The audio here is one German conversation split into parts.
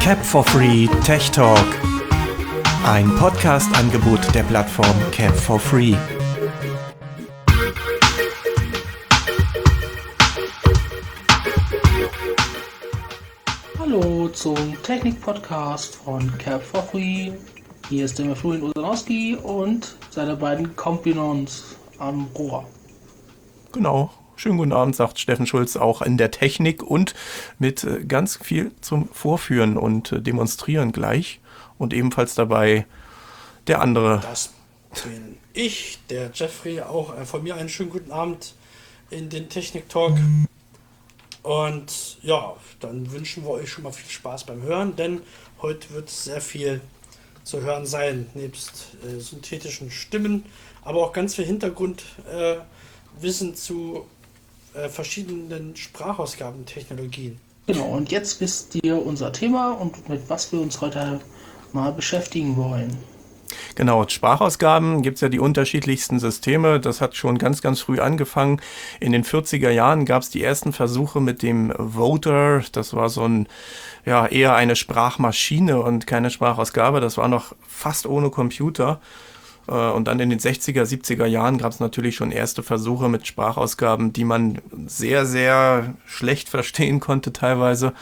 Cap for Free Tech Talk. Ein Podcast-Angebot der Plattform Cap for Free. Hallo zum Technik-Podcast von Cap for Free. Hier ist der Florian Usanowski und seine beiden Kompanons am Rohr. Genau, Schönen guten Abend, sagt Steffen Schulz, auch in der Technik und mit äh, ganz viel zum Vorführen und äh, Demonstrieren gleich. Und ebenfalls dabei der andere. Das bin ich, der Jeffrey, auch äh, von mir einen schönen guten Abend in den Technik-Talk. Und ja, dann wünschen wir euch schon mal viel Spaß beim Hören, denn heute wird sehr viel zu hören sein, nebst äh, synthetischen Stimmen, aber auch ganz viel Hintergrundwissen äh, zu äh, verschiedenen Sprachausgabentechnologien. Genau, und jetzt wisst ihr unser Thema und mit was wir uns heute mal beschäftigen wollen. Genau, Sprachausgaben gibt es ja die unterschiedlichsten Systeme. Das hat schon ganz, ganz früh angefangen. In den 40er Jahren gab es die ersten Versuche mit dem Voter. Das war so ein, ja, eher eine Sprachmaschine und keine Sprachausgabe. Das war noch fast ohne Computer. Äh, und dann in den 60er, 70er Jahren gab es natürlich schon erste Versuche mit Sprachausgaben, die man sehr, sehr schlecht verstehen konnte teilweise.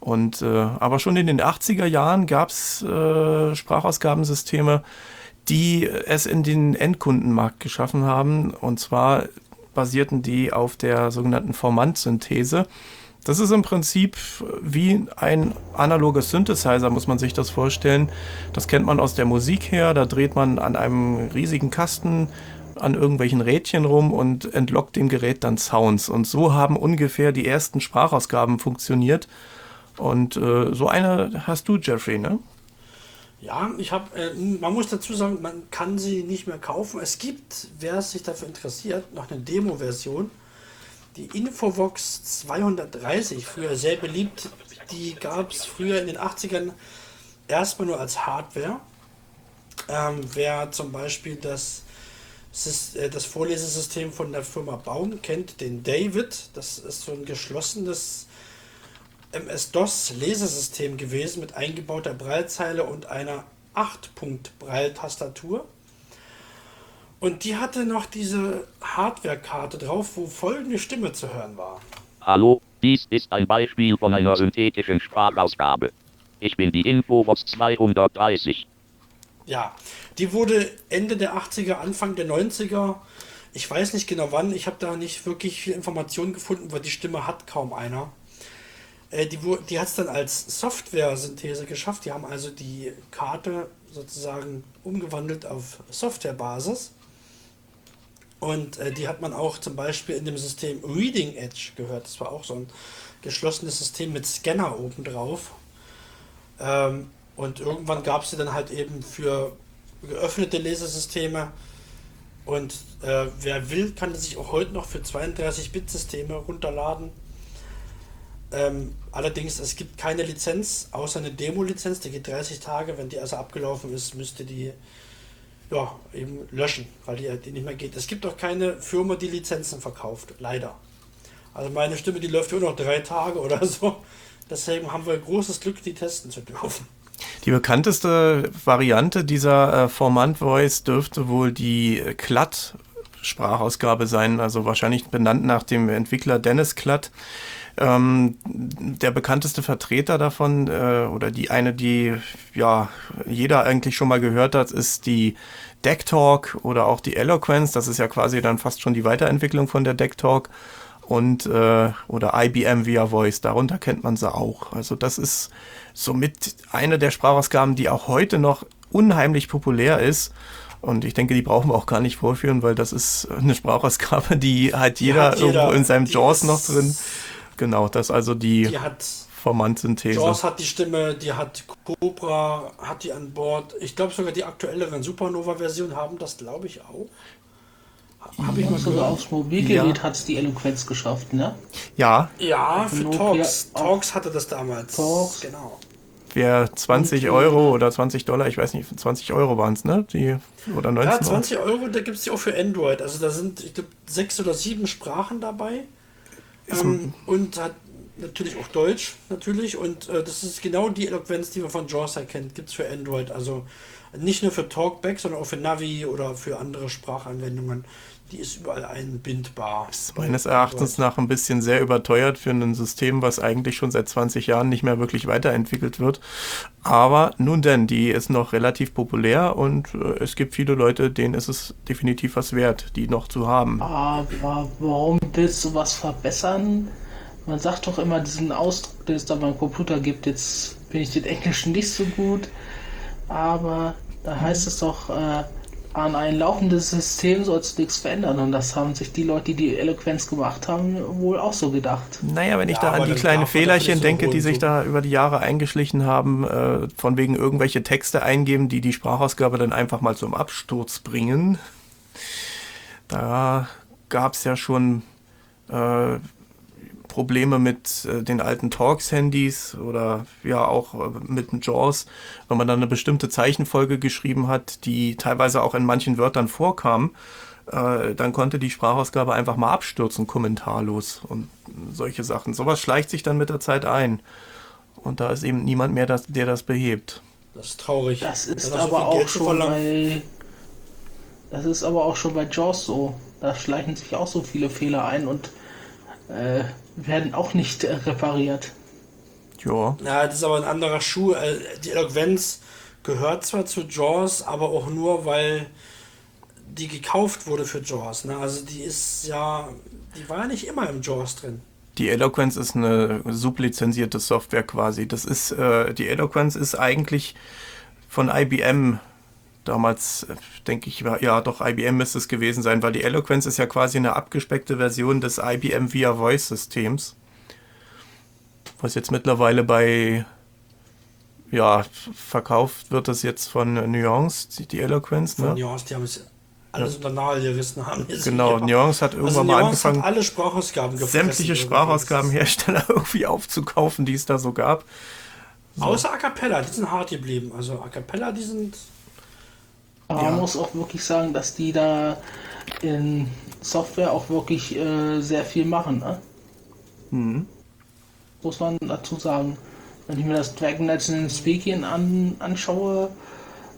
Und äh, aber schon in den 80er Jahren gab es äh, Sprachausgabensysteme, die es in den Endkundenmarkt geschaffen haben. Und zwar basierten die auf der sogenannten Formantsynthese. Das ist im Prinzip wie ein analoges Synthesizer, muss man sich das vorstellen. Das kennt man aus der Musik her. Da dreht man an einem riesigen Kasten an irgendwelchen Rädchen rum und entlockt dem Gerät dann Sounds. Und so haben ungefähr die ersten Sprachausgaben funktioniert. Und äh, so eine hast du, Jeffrey, ne? Ja, ich habe, äh, man muss dazu sagen, man kann sie nicht mehr kaufen. Es gibt, wer sich dafür interessiert, noch eine Demo-Version die Infovox 230, früher sehr beliebt, die gab es früher in den 80ern erstmal nur als Hardware. Ähm, wer zum Beispiel das, äh, das Vorlesesystem von der Firma Baum kennt, den David, das ist so ein geschlossenes MS-DOS-Lesesystem gewesen mit eingebauter Breilzeile und einer 8-Punkt-Breiltastatur. Und die hatte noch diese Hardware-Karte drauf, wo folgende Stimme zu hören war. Hallo, dies ist ein Beispiel von einer synthetischen Sprachausgabe. Ich bin die Infobox 230. Ja, die wurde Ende der 80er, Anfang der 90er. Ich weiß nicht genau wann. Ich habe da nicht wirklich viel Informationen gefunden, weil die Stimme hat kaum einer. Äh, die die hat es dann als Software-Synthese geschafft. Die haben also die Karte sozusagen umgewandelt auf Softwarebasis. Und äh, die hat man auch zum Beispiel in dem System Reading Edge gehört. Das war auch so ein geschlossenes System mit Scanner oben drauf. Ähm, und irgendwann gab es sie dann halt eben für geöffnete Lesesysteme. Und äh, wer will, kann sich auch heute noch für 32-Bit-Systeme runterladen. Ähm, allerdings, es gibt keine Lizenz, außer eine Demo-Lizenz, die geht 30 Tage. Wenn die also abgelaufen ist, müsste die ja, eben löschen, weil die, die nicht mehr geht. Es gibt auch keine Firma, die Lizenzen verkauft, leider. Also meine Stimme, die läuft nur noch drei Tage oder so. Deswegen haben wir großes Glück, die testen zu dürfen. Die bekannteste Variante dieser äh, Formant Voice dürfte wohl die Klatt Sprachausgabe sein, also wahrscheinlich benannt nach dem Entwickler Dennis Klatt. Ähm, der bekannteste Vertreter davon äh, oder die eine, die ja jeder eigentlich schon mal gehört hat, ist die Deck Talk oder auch die Eloquence. Das ist ja quasi dann fast schon die Weiterentwicklung von der Deck Talk und äh, oder IBM Via Voice. Darunter kennt man sie auch. Also das ist somit eine der Sprachausgaben, die auch heute noch unheimlich populär ist. Und ich denke, die brauchen wir auch gar nicht vorführen, weil das ist eine Sprachausgabe, die hat jeder, hat jeder irgendwo in seinem JAWS noch drin. Genau, das ist also die, die hat Formantsynthese. Jaws hat die Stimme, die hat Cobra, hat die an Bord. Ich glaube sogar die aktuelleren Supernova-Versionen haben das, glaube ich, auch. Habe ich mal sogar aufs Mobilgerät ja. hat es die Eloquenz geschafft, ne? Ja. Ja, für Talks. Talks hatte das damals. Talks. Genau. Wer 20 Euro oder 20 Dollar, ich weiß nicht, 20 Euro waren es, ne? Die, oder 19 Ja, 20 Euro, da gibt es die auch für Android. Also da sind, ich glaube, sechs oder sieben Sprachen dabei. Ähm, und hat, natürlich auch Deutsch, natürlich. Und äh, das ist genau die Eloquenz, die man von JAWS erkennt. Gibt es für Android. Also nicht nur für Talkback, sondern auch für Navi oder für andere Sprachanwendungen. Die ist überall einbindbar. Ist meines Erachtens nach ein bisschen sehr überteuert für ein System, was eigentlich schon seit 20 Jahren nicht mehr wirklich weiterentwickelt wird. Aber nun denn, die ist noch relativ populär und äh, es gibt viele Leute, denen ist es definitiv was wert, die noch zu haben. Aber warum willst du was verbessern? Man sagt doch immer diesen Ausdruck, den es da beim Computer gibt. Jetzt bin ich den Englischen nicht so gut, aber da heißt es doch, äh, an ein laufendes System sollst du nichts verändern. Und das haben sich die Leute, die die Eloquenz gemacht haben, wohl auch so gedacht. Naja, wenn ich Ja, da an die kleinen Fehlerchen so denke, die sich so. da über die Jahre eingeschlichen haben, äh, von wegen irgendwelche Texte eingeben, die die Sprachausgabe dann einfach mal zum Absturz bringen. Da gab es ja schon äh, Probleme mit äh, den alten Talks-Handys oder ja auch äh, mit dem JAWS, wenn man dann eine bestimmte Zeichenfolge geschrieben hat, die teilweise auch in manchen Wörtern vorkam, äh, dann konnte die Sprachausgabe einfach mal abstürzen, kommentarlos und solche Sachen. Sowas schleicht sich dann mit der Zeit ein. Und da ist eben niemand mehr, das, der das behebt. Das ist traurig. Das ist aber Geld auch schon bei. Das ist aber auch schon bei JAWS so. Da schleichen sich auch so viele Fehler ein und äh, werden auch nicht äh, repariert. Ja, Ja, das ist aber ein anderer Schuh. Äh, Die Eloquenz gehört zwar zu JAWS, aber auch nur, weil die gekauft wurde für JAWS. Ne? Also die ist ja, die war ja nicht immer im JAWS drin. die Eloquence ist eine sublizenzierte Software quasi. Das ist, äh, die Eloquence ist eigentlich von IBM damals, äh, denke ich, war, ja doch, IBM müsste es gewesen sein, weil die Eloquence ist ja quasi eine abgespeckte Version des IBM Via Voice Systems. Was jetzt mittlerweile bei, ja, verkauft wird das jetzt von Nuance, die, Eloquence, Von ne? Nuance, die haben es alles unter Nahe gerissen. Haben Genau, gemacht. Nuance hat irgendwann also mal Nuance angefangen, alle Sprachausgaben sämtliche. Sprachausgabenhersteller irgendwie aufzukaufen, die es da so gab. Außer A Cappella, die sind hart geblieben. Also A Cappella, die sind. Aber Ja. man muss auch wirklich sagen, dass die da in Software auch wirklich äh, sehr viel machen. Ne? Mhm. Muss man dazu sagen. Wenn ich mir das Dragon Legend Speaking an, anschaue,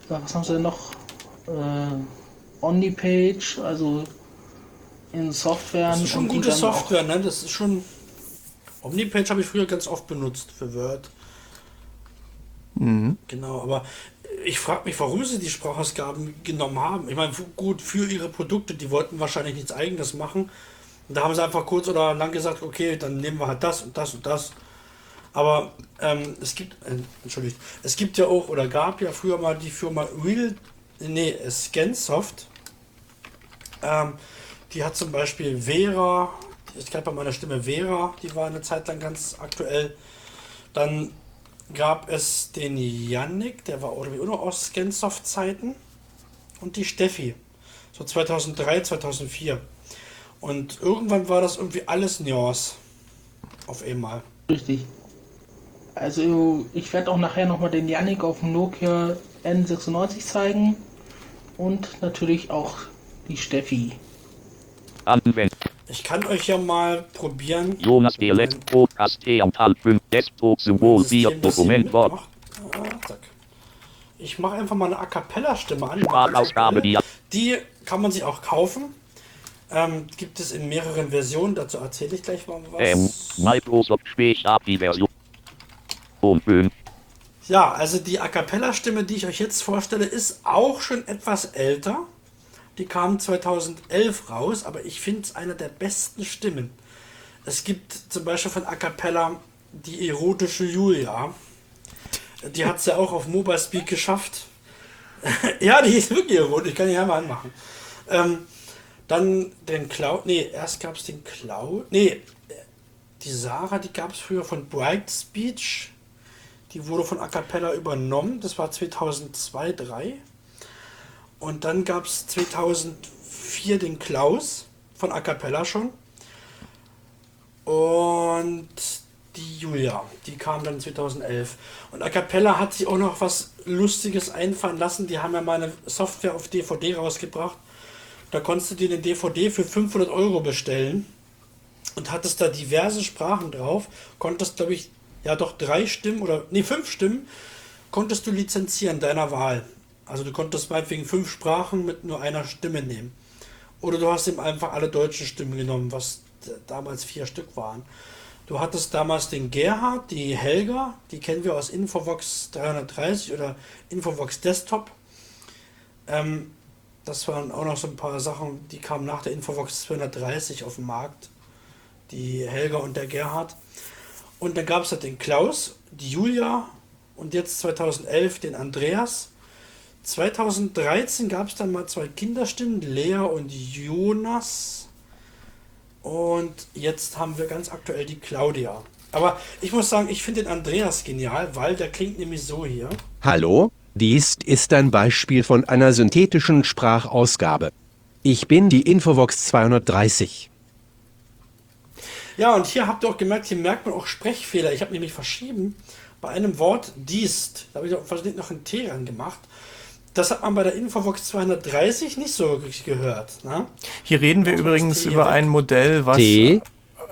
ja, was haben sie denn noch? Äh, Omnipage, also in Software. Das ist schon gute Software, ne? Das ist schon. Omnipage habe ich früher ganz oft benutzt für Word. Mhm. Genau, aber ich frage mich, warum sie die Sprachausgaben genommen haben. Ich meine, gut, für ihre Produkte, die wollten wahrscheinlich nichts Eigenes machen. Und da haben sie einfach kurz oder lang gesagt, okay, dann nehmen wir halt das und das und das. Aber ähm, es gibt, äh, entschuldigt, es gibt ja auch oder gab ja früher mal die Firma Real, nee, Scansoft. Ähm, die hat zum Beispiel Vera, ich glaube bei meiner Stimme Vera, die war eine Zeit lang ganz aktuell. Dann gab es den Yannick, der war auch irgendwie auch noch aus Scansoft-Zeiten. Und die Steffi, so 2003, 2004. Und irgendwann war das irgendwie alles Nuance. Auf einmal. Richtig. Also ich werde auch nachher nochmal den Yannick auf dem Nokia N96 zeigen. Und natürlich auch die Steffi. Anwenden. Ich kann euch ja mal probieren. Jonas Dialekt Podcast T und halb 5 Desktop Symbol 4 System, das hier Dokument Wort. Ah, zack. Ich mache einfach mal eine A Cappella-Stimme an. Sprachausgabe die Die kann man sich auch kaufen. Ähm, gibt es in mehreren Versionen. Dazu erzähle ich gleich mal was. ähm, Microsoft Sprech API Version 5. Ja, also die A Cappella-Stimme, die ich euch jetzt vorstelle, ist auch schon etwas älter. Die kam 2011 raus, aber ich finde es eine der besten Stimmen. Es gibt zum Beispiel von A Cappella die erotische Julia. Die hat es ja auch auf Mobile Speak geschafft. ja, die ist wirklich erotisch, ich kann die ja mal anmachen. Ähm, dann den Cloud, nee, erst gab es den Cloud, nee, die Sarah, die gab es früher von Bright Speech. Die wurde von A Cappella übernommen. Das war 2002, 2003. Und dann gab es 2004 den Klaus von A Cappella schon. Und die Julia, die kam dann 2011. Und A Cappella hat sich auch noch was Lustiges einfallen lassen. Die haben ja mal eine Software auf DVD rausgebracht. Da konntest du dir eine DVD für 500 Euro bestellen. und hattest da diverse Sprachen drauf, konntest, glaube ich, ja doch drei Stimmen oder, nee, fünf Stimmen konntest du lizenzieren deiner Wahl. Also du konntest meinetwegen fünf Sprachen mit nur einer Stimme nehmen. Oder du hast ihm einfach alle deutschen Stimmen genommen, was damals vier Stück waren. Du hattest damals den Gerhard, die Helga, die kennen wir aus Infovox 330 oder Infovox Desktop. Ähm, das waren auch noch so ein paar Sachen, die kamen nach der Infovox 230 auf den Markt. Die Helga und der Gerhard. Und dann gab es halt den Klaus, die Julia und jetzt 2011 den Andreas. 2013 gab es dann mal zwei Kinderstimmen, Lea und Jonas. Und jetzt haben wir ganz aktuell die Claudia. Aber ich muss sagen, ich finde den Andreas genial, weil der klingt nämlich so hier. Hallo, dies ist ein Beispiel von einer synthetischen Sprachausgabe. Ich bin die Infovox 230. Ja, und hier habt ihr auch gemerkt, hier merkt man auch Sprechfehler. Ich habe nämlich verschrieben, bei einem Wort diest, da habe ich auch versehentlich noch ein T ran gemacht. Das hat man bei der Infovox 230 nicht so wirklich gehört. Ne? Hier reden wir man übrigens über ein Modell, was T.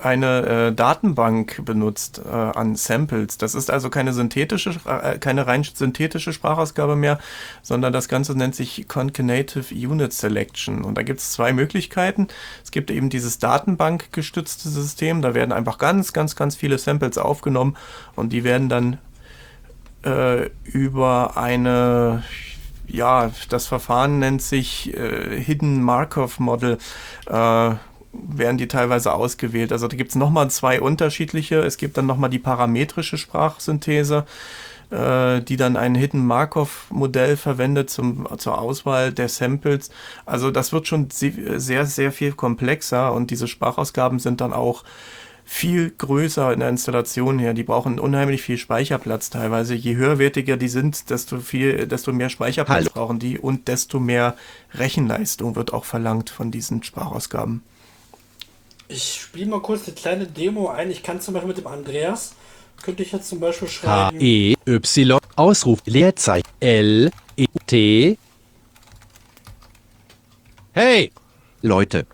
eine äh, Datenbank benutzt äh, an Samples. Das ist also keine synthetische, äh, keine rein synthetische Sprachausgabe mehr, sondern das Ganze nennt sich Concatenative Unit Selection. Und da gibt es zwei Möglichkeiten. Es gibt eben dieses Datenbankgestützte System, da werden einfach ganz, ganz, ganz viele Samples aufgenommen und die werden dann äh, über eine, ja, das Verfahren nennt sich äh, Hidden Markov Model, äh, werden die teilweise ausgewählt. Also da gibt es nochmal zwei unterschiedliche. Es gibt dann nochmal die parametrische Sprachsynthese, äh, die dann ein Hidden Markov Modell verwendet zum, zur Auswahl der Samples. Also das wird schon se- sehr, sehr viel komplexer und diese Sprachausgaben sind dann auch viel größer in der Installation her. Die brauchen unheimlich viel Speicherplatz teilweise. Je höherwertiger die sind, desto viel, desto mehr Speicherplatz Hallo. brauchen die und desto mehr Rechenleistung wird auch verlangt von diesen Sprachausgaben. Ich spiele mal kurz eine kleine Demo ein. Ich kann zum Beispiel mit dem Andreas, könnte ich jetzt zum Beispiel schreiben. H-E-Y, Ausruf, Leerzeichen, L, E, T. Hey, Leute,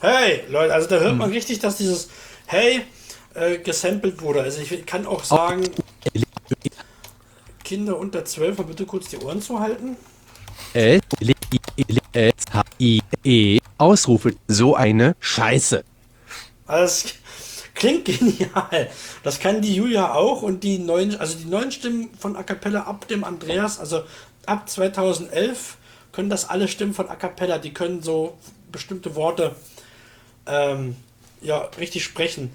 Hey, Leute, also da hört Hm. man richtig, dass dieses Hey äh, gesampelt wurde. Also ich kann auch sagen, Kinder unter 12 mal bitte kurz die Ohren zu halten. L, L, L, L, H, I, E, Ausrufe, so eine Scheiße. Also es klingt genial. Das kann die Julia auch und die neuen, also die neuen Stimmen von A Cappella ab dem Andreas, also ab 2011 können das alle Stimmen von A Cappella, die können so bestimmte Worte ähm, ja, richtig sprechen.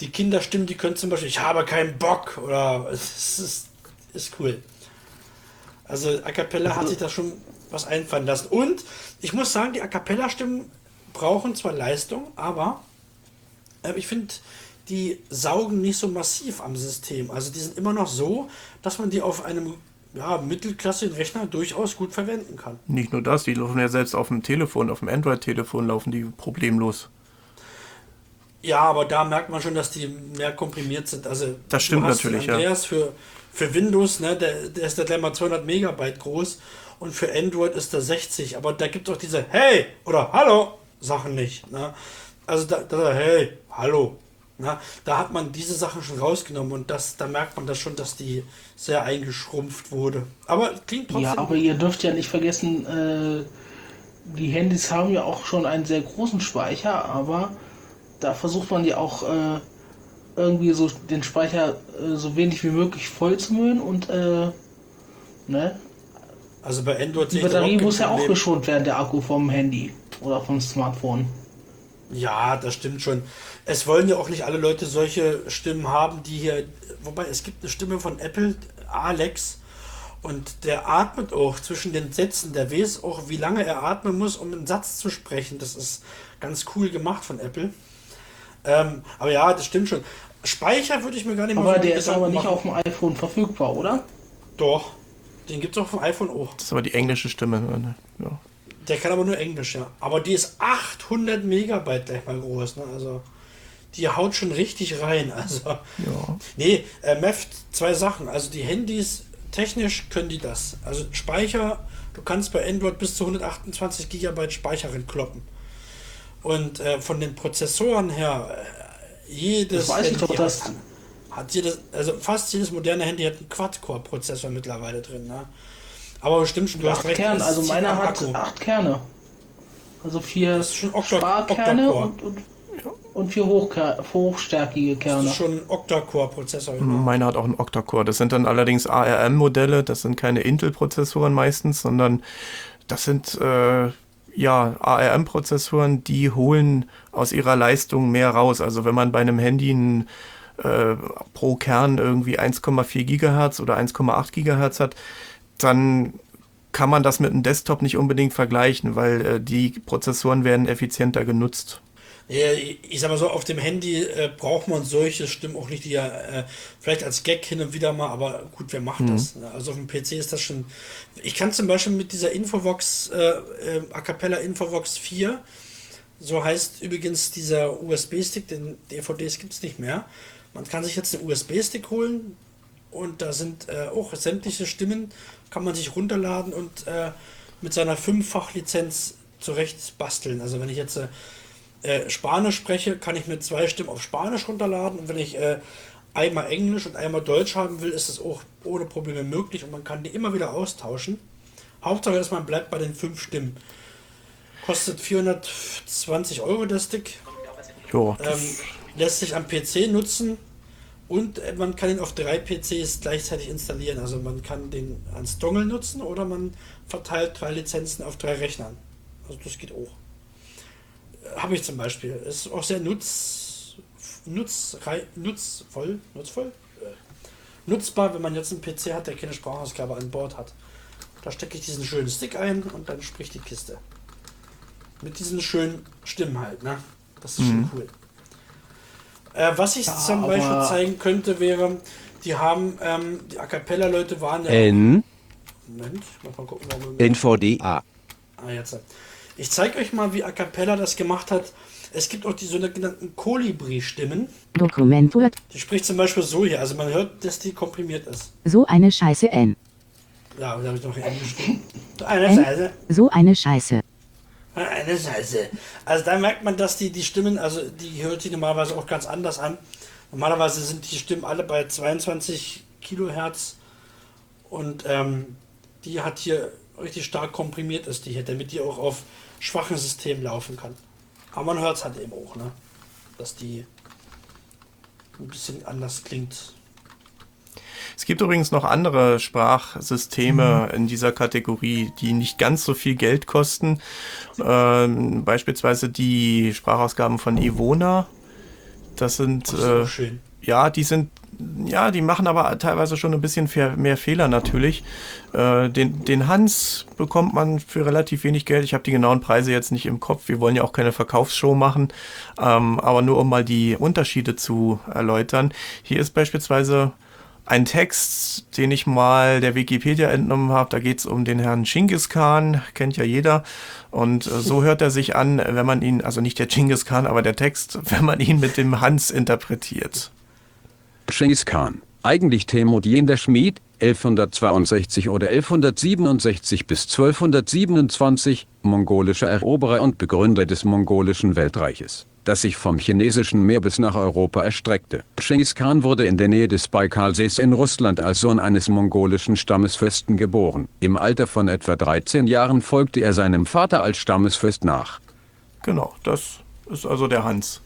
Die Kinderstimmen, die können zum Beispiel, ich habe keinen Bock oder es ist, ist cool. Also A Cappella hat sich da schon was einfallen lassen. Und ich muss sagen, die A Cappella-Stimmen brauchen zwar Leistung, aber äh, ich finde, die saugen nicht so massiv am System. Also die sind immer noch so, dass man die auf einem ja, mittelklassigen Rechner durchaus gut verwenden kann. Nicht nur das, die laufen ja selbst auf dem Telefon, auf dem Android-Telefon laufen die problemlos. Ja, aber da merkt man schon, dass die mehr komprimiert sind. Also Das stimmt du hast natürlich, ja. Andreas für, für Windows, ne, der, der ist da gleich mal 200 Megabyte groß und für Android ist der 60. Aber da gibt es auch diese Hey oder Hallo Sachen nicht. Ne? Also da, da Hey, Hallo. Ne? Da hat man diese Sachen schon rausgenommen und das, da merkt man das schon, dass die sehr eingeschrumpft wurde. Aber klingt trotzdem. Ja, aber ihr dürft ja nicht vergessen, äh, die Handys haben ja auch schon einen sehr großen Speicher, aber da versucht man ja auch äh, irgendwie so den Speicher äh, so wenig wie möglich voll zu müllen und äh, ne? also bei Android Die Batterie muss ja auch geschont werden, der Akku vom Handy oder vom Smartphone. Ja, das stimmt schon. Es wollen ja auch nicht alle Leute solche Stimmen haben, die hier. Wobei es gibt eine Stimme von Apple, Alex, und der atmet auch zwischen den Sätzen. Der weiß auch, wie lange er atmen muss, um einen Satz zu sprechen. Das ist ganz cool gemacht von Apple. Ähm, aber ja, das stimmt schon. Speicher würde ich mir gar nicht Aber so der ist aber nicht machen. auf dem iPhone verfügbar, oder? Doch. Den gibt es auch vom iPhone auch. Das ist aber die englische Stimme. ne? Ja. Der kann aber nur Englisch, ja. Aber die ist 800 Megabyte gleich mal groß, ne? Also, die haut schon richtig rein. Also, Ja. nee, äh, Meft, zwei Sachen. Also, die Handys, technisch können die das. Also, Speicher, du kannst bei Android bis zu 128 Gigabyte Speicher kloppen. Und äh, von den Prozessoren her, jedes Das weiß ich doch, hat, hat jedes, also fast jedes moderne Handy hat einen Quad-Core-Prozessor mittlerweile drin. Ne? Aber bestimmt schon, du hast acht recht. Kerne, es also meiner hat Akku. acht Kerne. Also vier Das ist schon Octa- Sparkerne Octa-Core. und, und, und vier Hochker hochstärkige Das Kerne. ist schon ein Octa-Core-Prozessor. genau. Meine hat auch einen Octa-Core. Das sind dann allerdings ARM-Modelle. Das sind keine Intel-Prozessoren meistens, sondern das sind äh, ja ARM-Prozessoren, die holen aus ihrer Leistung mehr raus. Also wenn man bei einem Handy ein, äh, pro Kern irgendwie 1,4 Gigahertz oder 1,8 Gigahertz hat, dann kann man das mit einem Desktop nicht unbedingt vergleichen, weil äh, die Prozessoren werden effizienter genutzt. Ja, ich sag mal so, auf dem Handy äh, braucht man solche Stimmen auch nicht, die ja äh, vielleicht als Gag hin und wieder mal, aber gut, wer macht das? Ne? Also auf dem PC ist das schon. Ich kann zum Beispiel mit dieser Infovox, äh, äh, A Cappella Infovox 4, so heißt übrigens dieser USB-Stick, den DVDs gibt es nicht mehr. Man kann sich jetzt einen USB-Stick holen und da sind äh, auch sämtliche Stimmen, kann man sich runterladen und äh, mit seiner Fünffach-Lizenz zurecht basteln. Also wenn ich jetzt äh, Spanisch spreche, kann ich mir zwei Stimmen auf Spanisch runterladen und wenn ich äh, einmal Englisch und einmal Deutsch haben will, ist das auch ohne Probleme möglich und man kann die immer wieder austauschen. Hauptsache ist, man bleibt bei den fünf Stimmen. Kostet 420 Euro der Stick, Jo, ähm, lässt sich am PC nutzen und äh, man kann ihn auf drei PCs gleichzeitig installieren. Also man kann den als Dongle nutzen oder man verteilt drei Lizenzen auf drei Rechnern. Also das geht auch. Habe ich zum Beispiel. Ist auch sehr nutz, nutzrei, nutzvoll, nutzvoll, äh, nutzbar, wenn man jetzt einen PC hat, der keine Sprachausgabe an Bord hat. Da stecke ich diesen schönen Stick ein und dann spricht die Kiste. Mit diesen schönen Stimmen halt, ne? Das ist schon cool. Äh, was ich Ja, zum Beispiel zeigen könnte, wäre, die haben, ähm, die A Cappella-Leute waren ja. N, Moment, mal gucken, warum wir- NVDA. Ah, jetzt. Ich zeige euch mal, wie A Cappella das gemacht hat. Es gibt auch die sogenannten Kolibri-Stimmen. Dokumentur, Die spricht zum Beispiel so hier. Also man hört, dass die komprimiert ist. so eine Scheiße N. Ja, da habe ich noch N geschrieben. Eine N, Seite. so eine Scheiße. Eine Scheiße. Also da merkt man, dass die, die Stimmen, also die hört sich normalerweise auch ganz anders an. Normalerweise sind die Stimmen alle bei 22 Kilohertz und ähm, die hat hier richtig stark komprimiert ist die hier, damit die auch auf schwachen Systemen laufen kann. Aber man hört es halt eben auch, ne? Dass die ein bisschen anders klingt. Es gibt übrigens noch andere Sprachsysteme in dieser Kategorie, die nicht ganz so viel Geld kosten. Ähm, beispielsweise die Sprachausgaben von Ivona. Das sind, Das ist äh, schön. ja, die sind, ja, die machen aber teilweise schon ein bisschen mehr Fehler natürlich. Äh, den, den Hans bekommt man für relativ wenig Geld. Ich habe die genauen Preise jetzt nicht im Kopf. Wir wollen ja auch keine Verkaufsshow machen. Ähm, aber nur um mal die Unterschiede zu erläutern. Hier ist beispielsweise ein Text, den ich mal der Wikipedia entnommen habe. Da geht es um den Herrn Genghis Khan, kennt ja jeder. Und äh, so hört er sich an, wenn man ihn, also nicht der Genghis Khan, aber der Text, wenn man ihn mit dem Hans interpretiert. Genghis Khan. Eigentlich Temudin der Schmied, 1162 oder 1167 bis 1227, mongolischer Eroberer und Begründer des mongolischen Weltreiches, das sich vom chinesischen Meer bis nach Europa erstreckte. Genghis Khan wurde in der Nähe des Baikalsees in Russland als Sohn eines mongolischen Stammesfürsten geboren. Im Alter von etwa 13 Jahren folgte er seinem Vater als Stammesfürst nach. Genau, das ist also der Hans.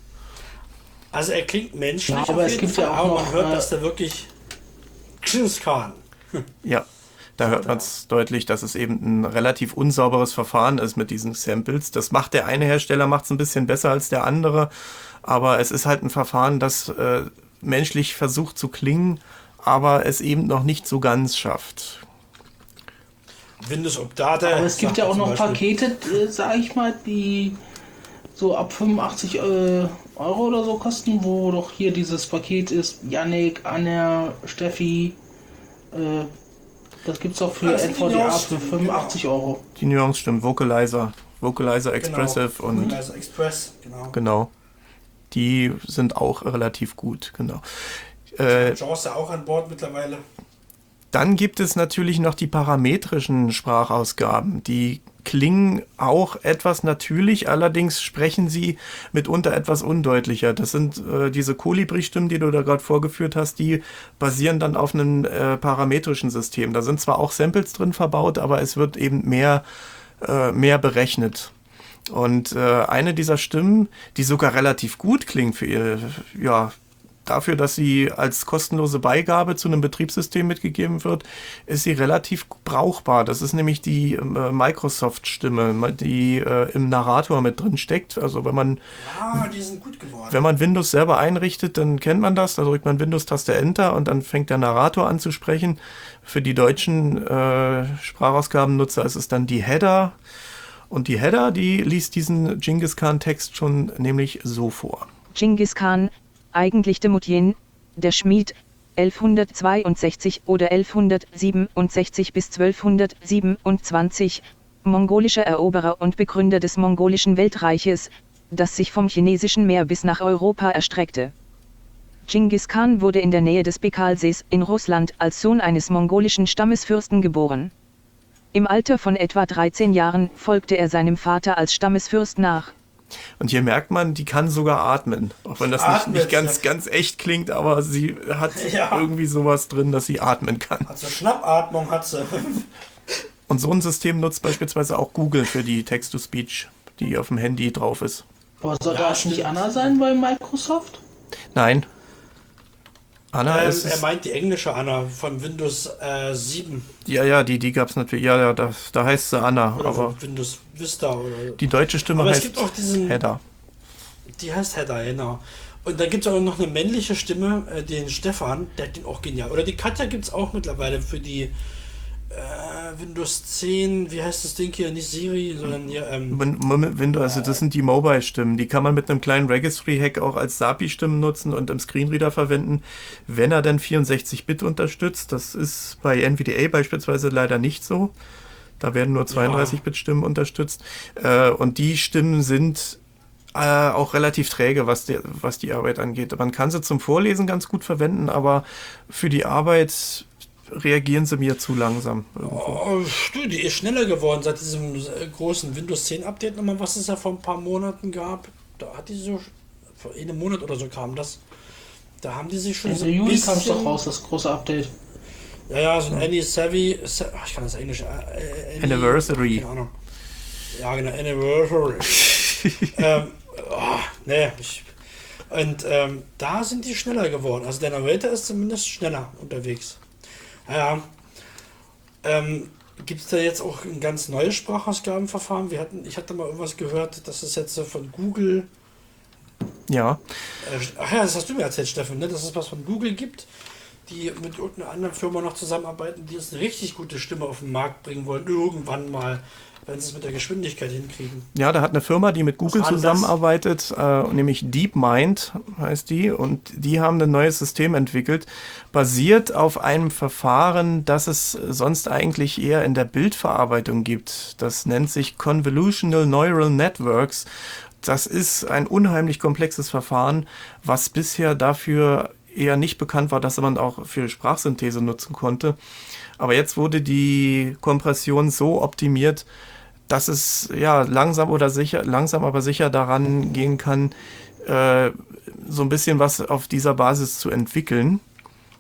Also er klingt menschlich, Ja, aber auf es jeden gibt Fall, ja auch aber noch, man hört, äh, dass der wirklich Genghis Khan. Ja, da hört man es deutlich, dass es eben ein relativ unsauberes Verfahren ist mit diesen Samples. Das macht der eine Hersteller macht es ein bisschen besser als der andere, aber es ist halt ein Verfahren, das äh, menschlich versucht zu klingen, aber es eben noch nicht so ganz schafft. Windows Update. Aber es gibt ja auch noch Beispiel. Pakete, äh, sag ich mal, die so ab 85 äh, Euro oder so kosten, wo doch hier dieses Paket ist, Yannick, Anja, Steffi, äh, das gibt's auch für NVDA für 85 Euro. Die Nuance stimmt, Vocalizer, Vocalizer Expressive genau. und Vocalizer Express, genau. genau. Die sind auch relativ gut, genau. Äh, ja auch an Bord mittlerweile. Dann gibt es natürlich noch die parametrischen Sprachausgaben. Die klingen auch etwas natürlich, allerdings sprechen sie mitunter etwas undeutlicher. Das sind äh, diese Kolibri-Stimmen, die du da gerade vorgeführt hast, die basieren dann auf einem äh, parametrischen System. Da sind zwar auch Samples drin verbaut, aber es wird eben mehr, äh, mehr berechnet. Und äh, eine dieser Stimmen, die sogar relativ gut klingt für ihr, ja, dafür, dass sie als kostenlose Beigabe zu einem Betriebssystem mitgegeben wird, ist sie relativ brauchbar. Das ist nämlich die äh, Microsoft-Stimme, die äh, im Narrator mit drin steckt. Also wenn man Ah, die sind gut geworden. wenn man Windows selber einrichtet, dann kennt man das. Da drückt man Windows-Taste Enter und dann fängt der Narrator an zu sprechen. Für die deutschen äh, Sprachausgabennutzer ist es dann die Header. Und die Header, die liest diesen Genghis Khan-Text schon nämlich so vor. Genghis Khan, eigentlich Temujin, der Schmied, 1162 oder 1167 bis 1227, mongolischer Eroberer und Begründer des mongolischen Weltreiches, das sich vom chinesischen Meer bis nach Europa erstreckte. Genghis Khan wurde in der Nähe des Bekalsees in Russland als Sohn eines mongolischen Stammesfürsten geboren. Im Alter von etwa 13 Jahren folgte er seinem Vater als Stammesfürst nach. Und hier merkt man, die kann sogar atmen. Auch wenn das nicht, Atmet, nicht ganz, ja. ganz echt klingt, aber sie hat Ja. irgendwie sowas drin, dass sie atmen kann. Also Schnappatmung hat sie. Und so ein System nutzt beispielsweise auch Google für die Text-to-Speech, die auf dem Handy drauf ist. Aber soll Ja, das nicht. Anna sein bei Microsoft? Nein. Anna Ähm, ist er es, meint die englische Anna von Windows äh, 7 ja, ja, die, die gab's natürlich, ja, ja, da, da heißt sie Anna, oder aber Windows Vista oder die deutsche Stimme Aber es heißt gibt auch diesen- Header. die heißt Heather, genau. Und dann gibt es auch noch eine männliche Stimme, äh, den Stefan, der hat den auch genial. Oder die Katja gibt es auch mittlerweile für die äh, Windows 10, wie heißt das Ding hier? Nicht Siri, sondern hier, ähm, Win- Win- Windows, also das sind die Mobile-Stimmen. Die kann man mit einem kleinen Registry-Hack auch als SAPI-Stimmen nutzen und im Screenreader verwenden, wenn er dann 64-Bit unterstützt. Das ist bei NVDA beispielsweise leider nicht so. Da werden nur 32-Bit-Stimmen unterstützt. Äh, und die Stimmen sind äh, auch relativ träge, was die, was die Arbeit angeht. Man kann sie zum Vorlesen ganz gut verwenden, aber für die Arbeit reagieren sie mir zu langsam. irgendwo. oh, die ist schneller geworden seit diesem äh, großen Windows 10 Update nochmal, was es ja vor ein paar Monaten gab. Da hat die so, vor einem Monat oder so kam das. Da haben die sich schon Ende so Juli kam es doch raus, das große Update. Ja, ja, so ein Annie Savvy, Sa- ach, ich kann das Englisch. Äh, Annie- Anniversary. Keine Ahnung. Ja, genau, Anniversary. ähm, oh, nee, ich, und ähm, da sind die schneller geworden. Also der Narrator ist zumindest schneller unterwegs. Ja, ähm, gibt es da jetzt auch ein ganz neues Sprachausgabenverfahren? Wir hatten, ich hatte mal irgendwas gehört, dass es jetzt von Google Ja. äh, Ach ja, das hast du mir erzählt, Steffen, ne? dass es was von Google gibt, die mit irgendeiner anderen Firma noch zusammenarbeiten, die uns eine richtig gute Stimme auf den Markt bringen wollen. Irgendwann mal, wenn sie es mit der Geschwindigkeit hinkriegen. Ja, da hat eine Firma, die mit Google zusammenarbeitet, äh, nämlich DeepMind heißt die, und die haben ein neues System entwickelt, basiert auf einem Verfahren, das es sonst eigentlich eher in der Bildverarbeitung gibt. Das nennt sich Convolutional Neural Networks. Das ist ein unheimlich komplexes Verfahren, was bisher dafür eher nicht bekannt war, dass man auch für Sprachsynthese nutzen konnte. Aber jetzt wurde die Kompression so optimiert, dass es ja langsam oder sicher, langsam aber sicher daran gehen kann, äh, so ein bisschen was auf dieser Basis zu entwickeln.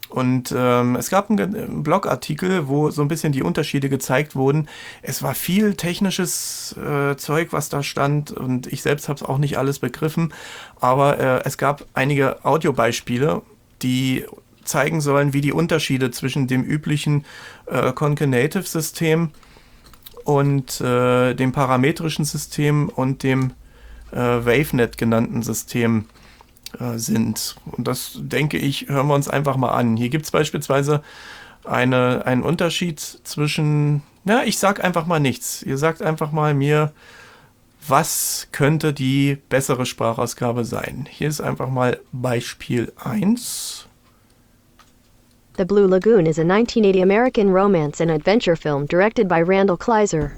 Und ähm, es gab einen, einen Blogartikel, wo so ein bisschen die Unterschiede gezeigt wurden. Es war viel technisches äh, Zeug, was da stand, und ich selbst habe es auch nicht alles begriffen. Aber äh, es gab einige Audiobeispiele, die zeigen sollen, wie die Unterschiede zwischen dem üblichen äh, Concatenative-System und äh, dem parametrischen System und dem äh, WaveNet genannten System äh, sind. Und das denke ich, hören wir uns einfach mal an. Hier gibt es beispielsweise eine, einen Unterschied zwischen, na, ich sag einfach mal nichts. Ihr sagt einfach mal mir, was könnte die bessere Sprachausgabe sein? Hier ist einfach mal Beispiel 1. The Blue Lagoon is a 1980 American romance and adventure film directed by Randall Kleiser.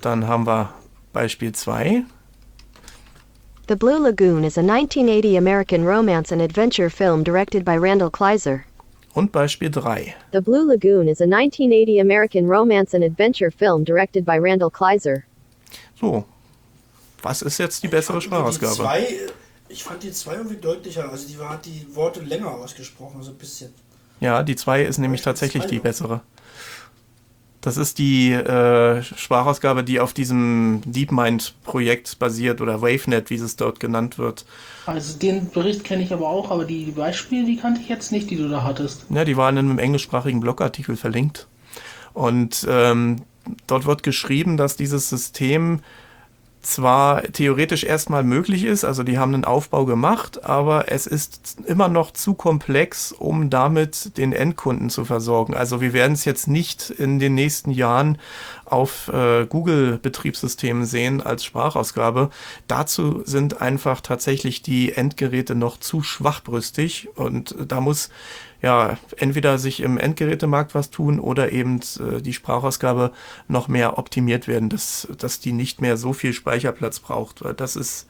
Dann haben wir Beispiel 2. The Blue Lagoon is a 1980 American romance and adventure film directed by Randall Kleiser. Und Beispiel 3. The Blue Lagoon is a 1980 American romance and adventure film directed by Randall Kleiser. So, was ist jetzt die bessere Die Sprachausgabe? zwei, ich fand die zwei irgendwie deutlicher. Also die war- hat die Worte länger ausgesprochen, so ein bisschen. Ja, die 2 ist nämlich tatsächlich die bessere. Das ist die äh, Sprachausgabe, die auf diesem DeepMind-Projekt basiert oder WaveNet, wie es dort genannt wird. Also den Bericht kenne ich aber auch, aber die Beispiele, die kannte ich jetzt nicht, die du da hattest. Ja, die waren in einem englischsprachigen Blogartikel verlinkt. Und ähm, dort wird geschrieben, dass dieses System zwar theoretisch erstmal möglich ist, also die haben einen Aufbau gemacht, aber es ist immer noch zu komplex, um damit den Endkunden zu versorgen. Also wir werden es jetzt nicht in den nächsten Jahren auf äh, Google-Betriebssystemen sehen als Sprachausgabe. Dazu sind einfach tatsächlich die Endgeräte noch zu schwachbrüstig und da muss ja, entweder sich im Endgerätemarkt was tun oder eben äh, die Sprachausgabe noch mehr optimiert werden, dass, dass die nicht mehr so viel Speicherplatz braucht, weil das ist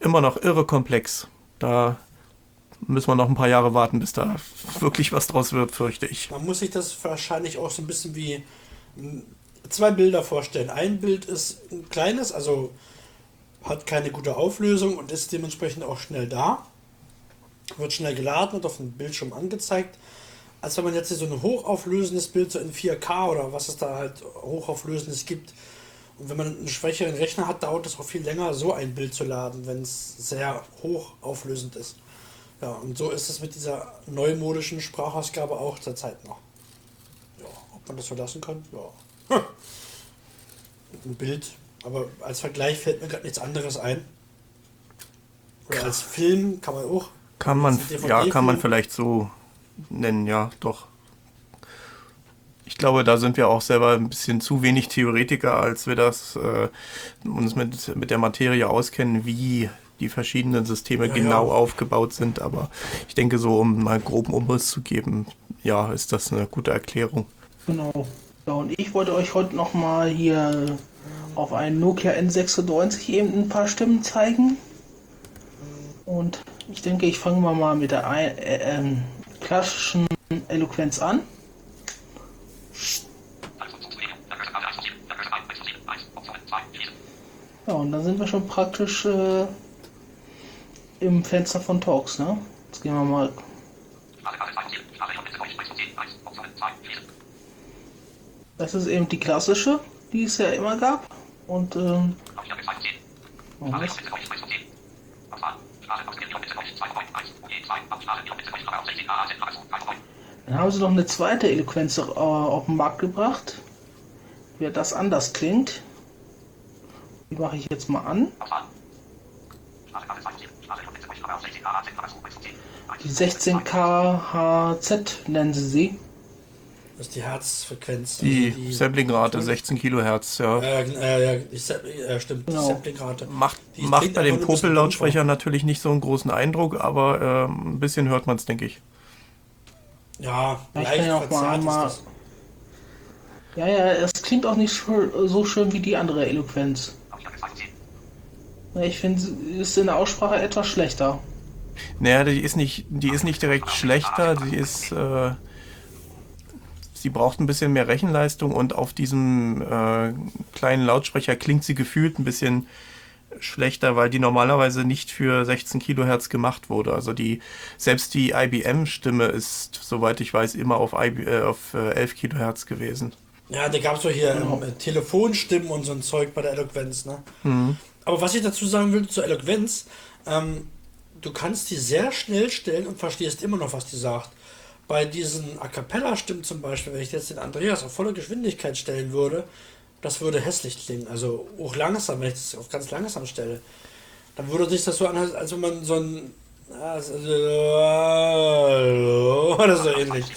immer noch irre komplex. Da müssen wir noch ein paar Jahre warten, bis da wirklich was draus wird, fürchte ich. Man muss sich das wahrscheinlich auch so ein bisschen wie m, zwei Bilder vorstellen. Ein Bild ist ein kleines, also hat keine gute Auflösung und ist dementsprechend auch schnell da. Wird schnell geladen und auf dem Bildschirm angezeigt. Als wenn man jetzt hier so ein hochauflösendes Bild so in 4K oder was es da halt hochauflösendes gibt. Und wenn man einen schwächeren Rechner hat, dauert es auch viel länger, so ein Bild zu laden, wenn es sehr hochauflösend ist. Ja, und so ist es mit dieser neumodischen Sprachausgabe auch zurzeit noch. Ja, ob man das so lassen kann? Ja. Hm. Ein Bild. Aber als Vergleich fällt mir gerade nichts anderes ein. Oder als Film kann man auch. Kann man, ja, kann man vielleicht so nennen, ja, doch. Ich glaube, da sind wir auch selber ein bisschen zu wenig Theoretiker, als wir das äh, uns mit, mit der Materie auskennen, wie die verschiedenen Systeme Ja, genau ja. aufgebaut sind. Aber ich denke, so um mal einen groben Umriss zu geben, ja, ist das eine gute Erklärung. Genau. Ja, und ich wollte euch heute nochmal hier auf einen Nokia N96 eben ein paar Stimmen zeigen. Und ich denke, ich fange mal mal mit der ein, äh, ähm, klassischen Eloquenz an. Ja, und dann sind wir schon praktisch äh, im Fenster von Talks, ne? Jetzt gehen wir mal. Das ist eben die klassische, die es ja immer gab. Und ähm, Moment. Dann haben sie noch eine zweite Eloquenz äh, auf den Markt gebracht. Wie das anders klingt. Die mache ich jetzt mal an. Die 16K HZ nennen sie sie. Das ist die Herzfrequenz. Die, also Samplingrate 16 Kilohertz, ja. Äh, äh, ja, die Sa äh, stimmt, Genau. die Samplingrate. Macht, Die macht bei den bisschen Popel-Lautsprechern natürlich nicht so einen großen Eindruck, aber ähm, ein bisschen hört man es, denke ich. Ja, Ja, ich leicht ja verzerrt mal ist das. Ja, ja, es klingt auch nicht so schön wie die andere Eloquenz. Ich finde, sie ist in der Aussprache etwas schlechter. Naja, die ist nicht, die ist nicht direkt schlechter, die ist, äh, sie braucht ein bisschen mehr Rechenleistung und auf diesem äh, kleinen Lautsprecher klingt sie gefühlt ein bisschen schlechter, weil die normalerweise nicht für 16 Kilohertz gemacht wurde. Also die, selbst die IBM-Stimme ist, soweit ich weiß, immer auf, IB, äh, auf äh, 11 Kilohertz gewesen. Ja, da gab es so hier ähm, Telefonstimmen und so ein Zeug bei der Eloquenz, ne? Aber was ich dazu sagen will zur Eloquenz, ähm, du kannst die sehr schnell stellen und verstehst immer noch, was die sagt. Bei diesen A Cappella-Stimmen zum Beispiel, wenn ich jetzt den Andreas auf volle Geschwindigkeit stellen würde, das würde hässlich klingen. Also auch langsam, wenn ich das auf ganz langsam stelle. Dann würde sich das so anhören, als wenn man so ein. Also, oder so ähnlich.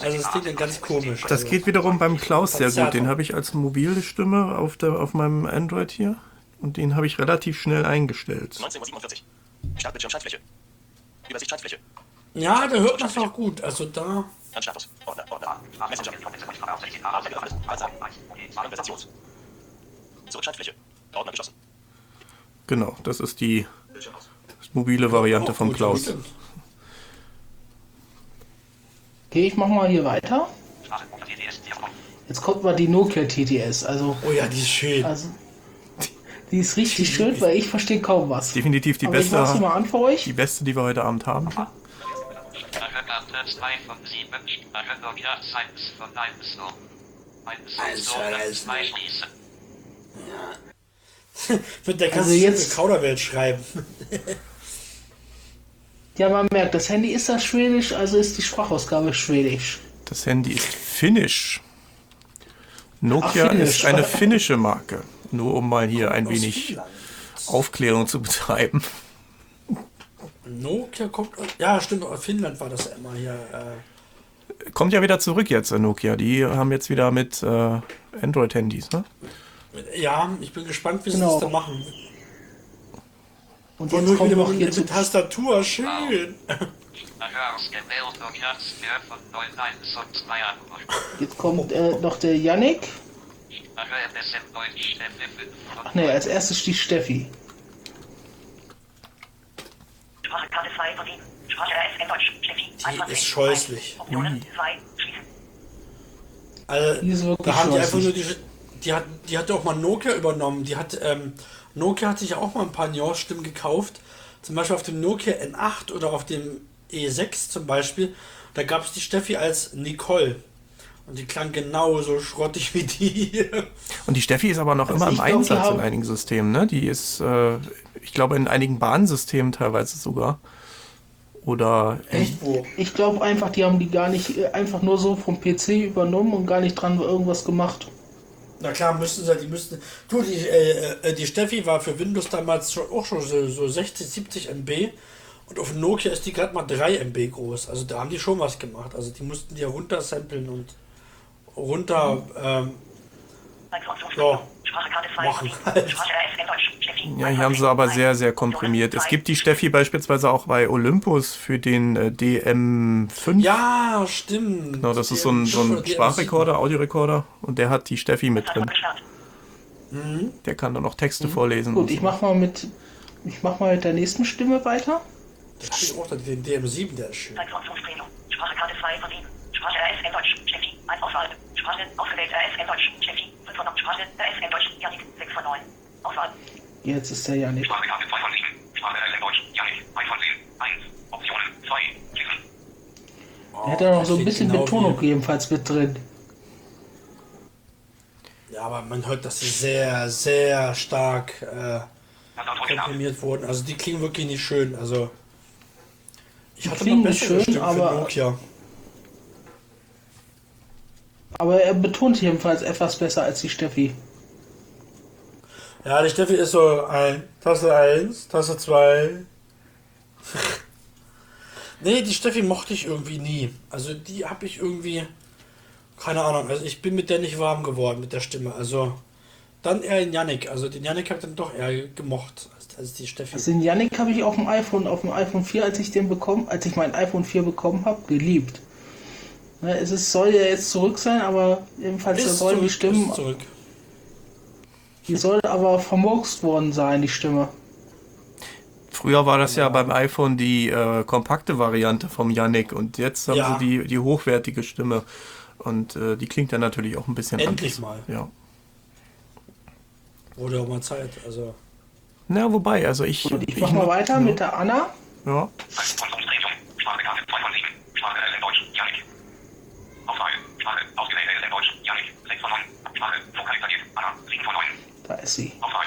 Also es klingt dann ganz komisch. Das also. geht wiederum beim Klaus sehr gut. Den habe ich als mobile Stimme auf, der, auf meinem Android hier. Und den habe ich relativ schnell eingestellt. 19.47 Uhr. Startbildschirm Schaltfläche. Übersicht Schaltfläche. Ja, da hört man es auch gut. Also da. Status. Messenger. Ordner geschlossen. Genau, das ist die mobile Variante vom gut, Klaus. Okay, ich mach mal hier weiter. Jetzt kommt mal die Nokia TTS. Also, Oh ja, die ist schön. also die ist richtig schön, weil ich verstehe kaum was. Definitiv die Aber ich beste, mal an für euch. die beste, die wir heute Abend haben. Sprache Karte 2 von 7. Sprache Nokia 1 von 1 noch. 1 so, Eins, 2 schließen. Mit der kannst Also jetzt- Kauderwelt schreiben. Ja, man merkt, das Handy ist das Schwedisch, also ist die Sprachausgabe Schwedisch. Das Handy ist finnisch. Nokia Ach, Finnisch. ist eine finnische Marke. Nur um mal hier ein wenig Finnland. Aufklärung zu betreiben. Nokia kommt. Ja, stimmt, Finnland war das immer hier. Äh, Kommt ja wieder zurück jetzt, äh, Nokia. Die haben jetzt wieder mit äh, Android-Handys, ne? ja, ich bin gespannt, wie sie Genau. das da machen. Und Und jetzt nur kommt wieder noch mit, hier mit zu, Tastatur, schön. Sprache ausgewählt Nokia 2 von 9 1 und 2 Antwort. jetzt kommt äh, noch der Yannick. Sprache MSN Deutsch Stelle 5 von Ach nee, als erstes die Steffi. Sprache Karte 2 von 7. Sprache RSN Deutsch. Steffi. Die ist scheußlich. Optionen 2. Schließen. Also, Die ist wirklich da haben die einfach nur die. Die hat, die hat auch mal Nokia übernommen. Die hat, ähm, Nokia hat sich ja auch mal ein paar Nuance-Stimmen gekauft. Zum Beispiel auf dem Nokia N8 oder auf dem E6 zum Beispiel. Da gab es die Steffi als Nicole. Und die klang genauso schrottig wie die. Und die Steffi ist aber noch Also immer im glaub, Einsatz in einigen Systemen, ne? Die ist, äh, ich glaube, in einigen Bahnsystemen teilweise sogar. Oder Echt? Wo? Ich glaube einfach, die haben die gar nicht äh, einfach nur so vom PC übernommen und gar nicht dran irgendwas gemacht. Na klar, müssten sie, die müssten. Du, die, äh, äh, die Steffi war für Windows damals schon, auch schon so, so 60, 70 MB. Und auf Nokia ist die gerade mal 3 MB groß. Also da haben die schon was gemacht. Also die mussten die ja runtersampeln und runter. Ähm, Funktionsspektrum. Sprache Karte 2 von Machen 7. halt. Ja, hier haben sie aber sehr, sehr komprimiert. Es gibt die Steffi beispielsweise auch bei Olympus für den äh, DM5. ja, stimmt. Genau, das ist so ein, so ein Sprachrekorder, Audiorekorder. Und der hat die Steffi mit drin. Gestartet. Der kann dann auch Texte vorlesen. Gut, und ich so. mach mal mit ich mach mal mit der nächsten Stimme weiter. Da ich auch den DM7, der ist schön. Sprache Karte 2 von 7. Sprache RSN Deutsch. Steffi. 1 Auswahl. Sprache ausgewählt RSN Deutsch. Steffi. 5 von 9. Sprache RSN Deutsch. Janik. 6 von 9. Auswahl. Jetzt ist der Yannick. Sprache Karte 2 von 7. Sprache RSN Deutsch. Janik. 1 von 10. 1. Optionen 2. Schließen. Er hat ja noch so ein bisschen genau Betonung jedenfalls mit drin. Ja, aber man hört, dass sie sehr, sehr stark äh, komprimiert wurden. Also die klingen wirklich nicht schön. Also ich hatte klingen noch nicht bessere schön, Stimmen aber- für Nokia. Aber er betont jedenfalls etwas besser als die Steffi. Ja, die Steffi ist so ein Taste 1, Taste 2. nee, die Steffi mochte ich irgendwie nie. Also die habe ich irgendwie, keine Ahnung, also ich bin mit der nicht warm geworden, mit der Stimme. Also dann eher den Yannick. Also den Yannick habe ich dann doch eher gemocht als, als die Steffi. Also den Yannick habe ich auf dem iPhone, auf dem iPhone 4, als ich den bekommen, als ich mein iPhone 4 bekommen habe, geliebt. Ne, es ist, soll ja jetzt zurück sein, aber jedenfalls Ist die zurück, Stimmen, ist zurück. die soll aber vermurkst worden sein, die Stimme. Früher war das ja beim iPhone die äh, kompakte Variante vom Yannick und jetzt haben Ja. sie die, die hochwertige Stimme. Und äh, die klingt dann natürlich auch ein bisschen Endlich anders. mal. Ja. Wurde auch mal Zeit. Also Na, wobei, also ich. Gut, ich mach mal weiter ja. mit der Anna. Ja. Zeitfunktionspremium. Sprache Auswahl. Sprache ausgewählt RSN Deutsch. Janik. 6 von 9. Sprache vokalisiert. Anna. 7 von 9. Da ist sie. Auswahl.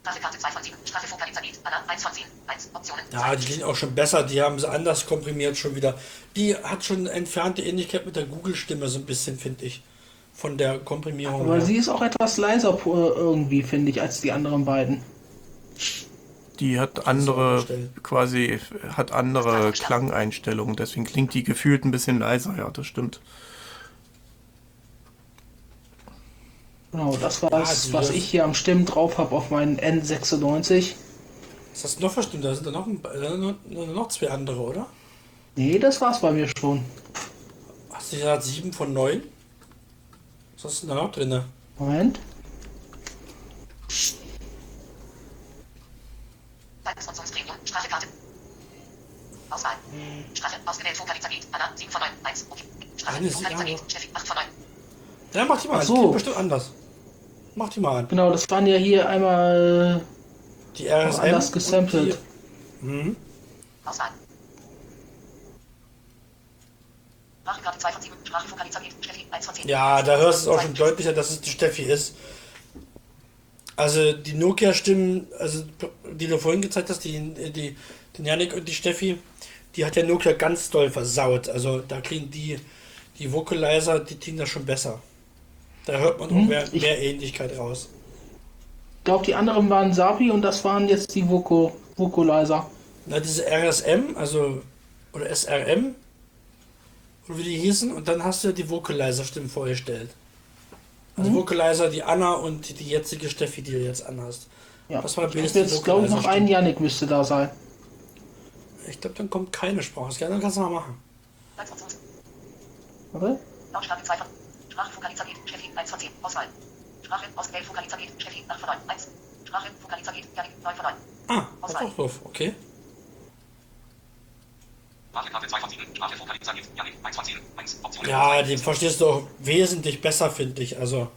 Sprache Karte 2 von 7. Sprache Vokalisabit. Anna. 1 von 10. 1. Optionen. ja, die klingen auch schon besser. Die haben sie anders komprimiert schon wieder. Die hat schon entfernte Ähnlichkeit mit der Google-Stimme so ein bisschen, finde ich. Von der Komprimierung. Aber her. sie ist auch etwas leiser irgendwie, finde ich, als die anderen beiden. Die hat andere, quasi, hat andere Klangeinstellungen, deswegen klingt die gefühlt ein bisschen leiser, ja, das stimmt. Genau, das war es, die- was ich hier am Stimmen drauf habe auf meinen N96. Was hast du noch verstimmt? Da sind da noch, ein, noch, noch zwei andere, oder? Nee, das war's bei mir schon. Hast du gesagt 7 von 9? Was hast du denn da noch drin? Moment. Sprache Karte. Auswahl. Sprache, ausgewählt, Vokalisation, Anna, 7 von 9, 1, okay. Sprache, Vokalisation, Steffi, 8 von 9. Ja, mach die mal. Ach Das so. geht bestimmt anders. Mach die mal an. Genau, das waren ja hier einmal Die RSM. anders gesampelt. Mhm. Auswahl. Sprachenkarte 2 von 7, Sprache, Vokalisation, Steffi, 1 von 10. Ja, da hörst du es auch schon deutlicher, dass es die Steffi ist. Also die Nokia-Stimmen, also die du vorhin gezeigt hast, die, die, die Janik und die Steffi, die hat ja Nokia ganz doll versaut. Also da kriegen die, die Vocalizer, die klingen das schon besser. Da hört man auch Hm, mehr, ich- mehr Ähnlichkeit raus. Ich glaube, die anderen waren Sapi und das waren jetzt die Voco Vocalizer. Na, diese RSM, also, oder SRM, oder wie die hießen, und dann hast du ja die Vocalizer-Stimmen vorgestellt. Also Vocalizer, die Anna und die, die jetzige Steffi, die du jetzt anhast. Ja. Was war ich jetzt, glaube ich, noch einen Yannick müsste da sein. Ich glaube, dann kommt keine Sprache. Ja, dann kannst du mal machen. Warte. Lautstärke 2 von. Sprache, Steffi, 1 von 10. Auswahl. Sprache, Vokalisation, Steffi, 8 von 9, 1. Sprache, Vokalisation, Janik, 9 von 9. Ah, ist auch doof. Okay. Sprachkarte 2 von 7. Sprache Vokalisation. Janik, 1 von 10. 1. Option. Ja, den verstehst du auch wesentlich besser, finde ich. Also,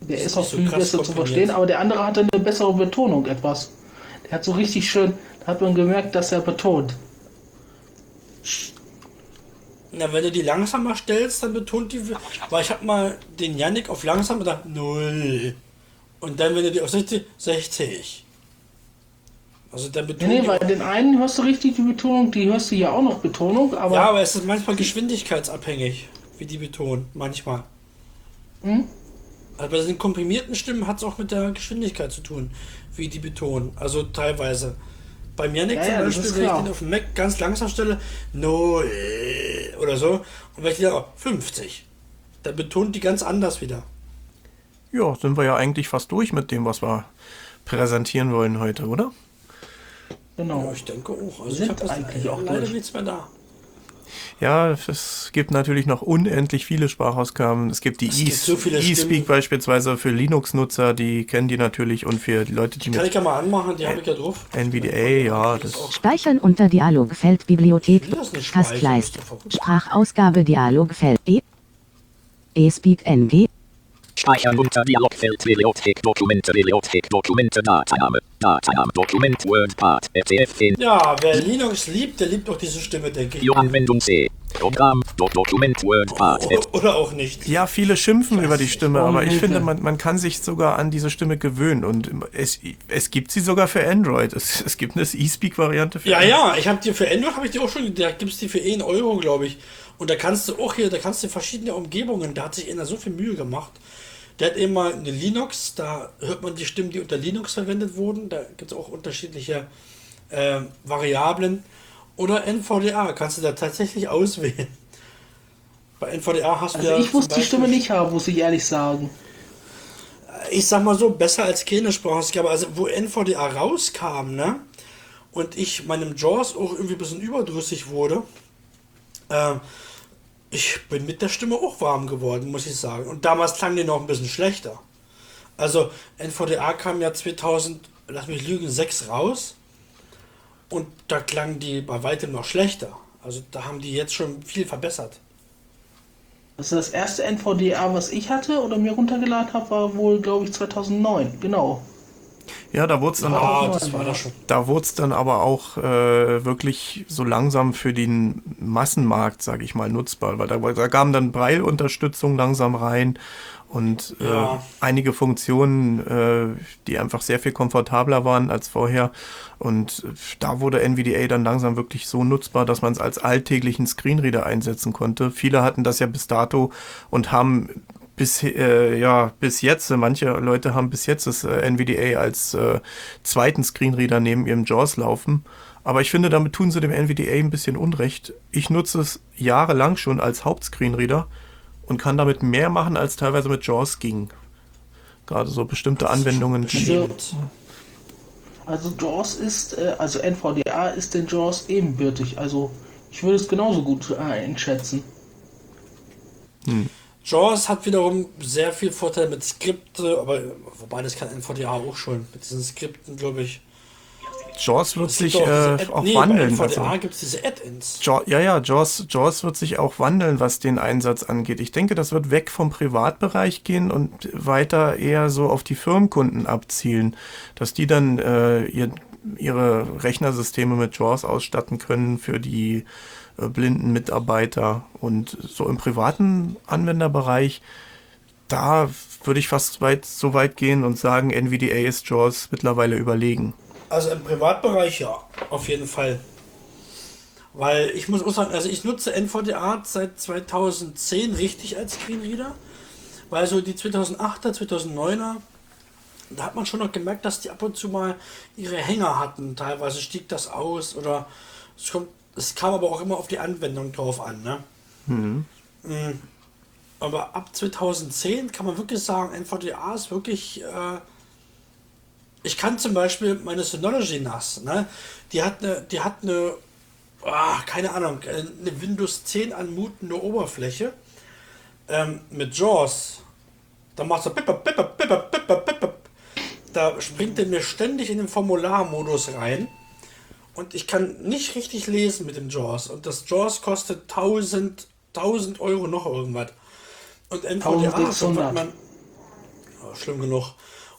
Der Das ist auch so viel krass besser zu verstehen, aber der andere hatte eine bessere Betonung etwas. Der hat so richtig schön, hat man gemerkt, dass er betont. na, wenn du die langsamer stellst, dann betont die. Weil ich habe mal den Yannick auf langsam dann 0. Und dann, wenn du die auf 60, 60. Also dann betont nee, auch- den einen hörst du richtig die Betonung, die hörst du ja auch noch Betonung, aber Ja, aber es ist manchmal geschwindigkeitsabhängig, wie die betonen. Manchmal. Hm? Also bei den komprimierten Stimmen hat es auch mit der Geschwindigkeit zu tun, wie die betonen. Also teilweise. Beim Yannick Ja, zum ja, Beispiel, wenn ich klar. den auf dem Mac ganz langsam stelle, 0 oder so, und wenn ich auch 50, dann betont die ganz anders wieder. Ja, sind wir ja eigentlich fast durch mit dem, was wir präsentieren wollen heute, oder? Ja, genau. ich denke auch. Also Sind ich habe eigentlich auch leider nichts mehr da. Ja, es gibt natürlich noch unendlich viele Sprachausgaben. Es gibt die Es gibt so eSpeak beispielsweise für Linux-Nutzer, die kennen die natürlich und für die Leute, die Kann ich mit ja mal anmachen, die habe ich ja drauf. NVDA, ja, das Speichern unter Dialogfeld Bibliothek. Ich will das nicht speichern, Taskleiste. das ist doch verrückt. Sprachausgabe Dialogfeld. E. eSpeak NG. Speichern unter Dialogfeld Bibliothek Dokumente Bibliothek Dokumente Datename Datename Dokument WordPad RTF10 Ja, wer Linux liebt, der liebt auch diese Stimme, denke ich. Anwendung C Programm Do Dokument WordPad O- Oder auch nicht. Ja, viele schimpfen über die Stimme, aber ich finde, man, man kann sich sogar an diese Stimme gewöhnen und es, es gibt sie sogar für Android. Es, es gibt eine eSpeak-Variante für Ja, Android. ja, ich habe dir für Android habe ich dir auch schon, da gibt's die für 1 Euro, glaube ich. Und da kannst du auch hier, da kannst du verschiedene Umgebungen, da hat sich einer so viel Mühe gemacht. Der hat eben mal eine Linux, da hört man die Stimmen, die unter Linux verwendet wurden. Da gibt es auch unterschiedliche äh, Variablen. Oder NVDA, kannst du da tatsächlich auswählen. Bei NVDA hast du Also ja. ich muss die Stimme nicht haben, muss ich ehrlich sagen. ich sag mal so, besser als keine Sprachausgabe. Also, wo NVDA rauskam, ne? Und ich meinem Jaws auch irgendwie ein bisschen überdrüssig wurde, äh, ich bin mit der Stimme auch warm geworden, muss ich sagen. Und damals klang die noch ein bisschen schlechter. Also, NVDA kam ja 2000, lass mich lügen, 6 raus. Und da klang die bei weitem noch schlechter. Also, da haben die jetzt schon viel verbessert. Ist das erste NVDA, was ich hatte oder mir runtergeladen habe, war wohl, glaube ich, 2009. Genau. Ja, da wurde es dann auch Ah. Da wurde es dann aber auch äh, wirklich so langsam für den Massenmarkt, sage ich mal, nutzbar, weil da, da kam dann Braille-Unterstützung langsam rein und äh, Ja. einige Funktionen, äh, die einfach sehr viel komfortabler waren als vorher. Und äh, da wurde NVDA dann langsam wirklich so nutzbar, dass man es als alltäglichen Screenreader einsetzen konnte. Viele hatten das ja bis dato und haben bis, äh, ja, bis jetzt, manche Leute haben bis jetzt das äh, NVDA als äh, zweiten Screenreader neben ihrem JAWS laufen. Aber ich finde, damit tun sie dem NVDA ein bisschen Unrecht. Ich nutze es jahrelang schon als Hauptscreenreader und kann damit mehr machen, als teilweise mit JAWS ging. Gerade so bestimmte Anwendungen. Bestimmt. Also JAWS ist, äh, also NVDA ist den JAWS ebenbürtig. Also ich würde es genauso gut einschätzen. JAWS hat wiederum sehr viel Vorteil mit Skripte, aber wobei das kann NVDA auch schon. Mit diesen Skripten, glaube ich. Jaws wird sich diese äh, auch nee, bei wandeln. NVDA Also, gibt es diese Add-ins. Ja, ja, Jaws, Jaws wird sich auch wandeln, was den Einsatz angeht. Ich denke, das wird weg vom Privatbereich gehen und weiter eher so auf die Firmenkunden abzielen, dass die dann äh, ihr, ihre Rechnersysteme mit Jaws ausstatten können für die blinden Mitarbeiter. Und so im privaten Anwenderbereich, da würde ich fast weit, so weit gehen und sagen, NVDA ist Jaws mittlerweile überlegen. Also im Privatbereich ja, auf jeden Fall. Weil ich muss auch sagen, also ich nutze NVDA seit 2010 richtig als Screenreader. Weil so die 2008er, 2009er, da hat man schon noch gemerkt, dass die ab und zu mal ihre Hänger hatten. Teilweise stieg das aus oder es, kommt, es kam aber auch immer auf die Anwendung drauf an. Ne? Mhm. Mm. Aber ab 2010 kann man wirklich sagen, NVDA ist wirklich. Äh, ich kann zum Beispiel meine Synology NAS, ne? Die hat eine, die hat eine, ah, keine Ahnung, äh, eine Windows 10 anmutende Oberfläche ähm, mit JAWS. Da macht so pipper, pipper, pipper. Da springt er mir ständig in den Formularmodus rein. Und ich kann nicht richtig lesen mit dem JAWS. Und das JAWS kostet 1000, 1000 Euro noch irgendwas. Und NVDA, 1600. wird man, ja, schlimm genug.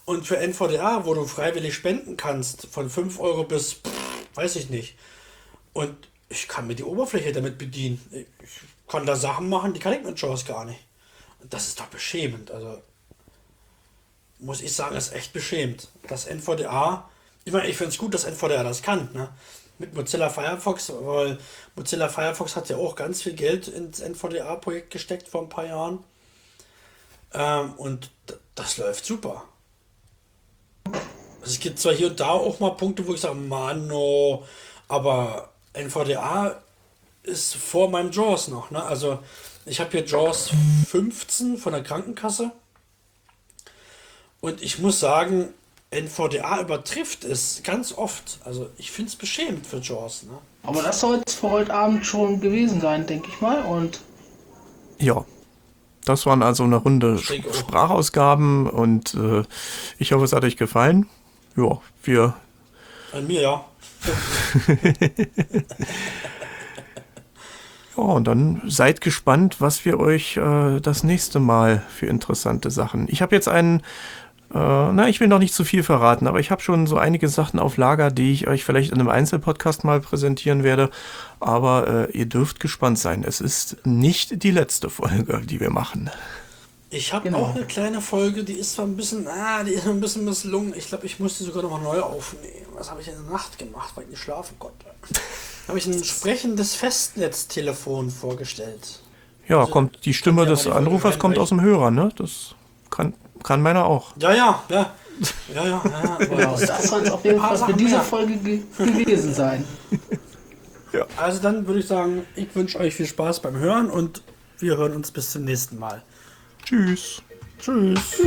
Und für NVDA, wo du freiwillig spenden kannst, von 5 Euro bis, pff, weiß ich nicht. Und ich kann mir die Oberfläche damit bedienen. Ich kann da Sachen machen, die kann ich mit JAWS gar nicht. Und das ist doch beschämend. Also, muss ich sagen, ist echt beschämt. Das NVDA, ich meine, ich finde es gut, dass NVDA das kann, ne? Mit Mozilla Firefox, weil Mozilla Firefox hat ja auch ganz viel Geld ins NVDA-Projekt gesteckt vor ein paar Jahren. Ähm, und das läuft super. Also es gibt zwar hier und da auch mal Punkte, wo ich sage, Mann, no, aber NVDA ist vor meinem JAWS noch. Ne? Also ich habe hier JAWS 15 von der Krankenkasse. Und ich muss sagen, NVDA übertrifft es ganz oft. Also ich finde es beschämend für JAWS. Ne? Aber das soll es für heute Abend schon gewesen sein, denke ich mal. Und Ja, das waren also eine Runde. Sprachausgaben und äh, ich hoffe, es hat euch gefallen. Ja, wir An mir ja. Ja, und dann seid gespannt, was wir euch äh, das nächste Mal für interessante Sachen. Ich habe jetzt einen, äh, na, ich will noch nicht zu viel verraten, aber ich habe schon so einige Sachen auf Lager, die ich euch vielleicht in einem Einzelpodcast mal präsentieren werde. Aber äh, ihr dürft gespannt sein. Es ist nicht die letzte Folge, die wir machen. Ich habe Genau. auch eine kleine Folge, die ist zwar ein bisschen, ah, die ist ein bisschen misslungen. Ich glaube, ich musste sogar nochmal neu aufnehmen. Was habe ich in der Nacht gemacht, weil ich nicht schlafen konnte? habe ich ein sprechendes Festnetztelefon vorgestellt. Ja, kommt die Stimme ja des Anrufers kommt aus dem Hörer, ne? Das kann, kann meiner auch. Ja, ja, ja. Ja, ja, ja. ja, das soll es auf jeden Fall für Sachen diese mehr. Folge ge gewesen sein. Also dann würde ich sagen, ich wünsche euch viel Spaß beim Hören und wir hören uns bis zum nächsten Mal. Tschüss. Tschüss.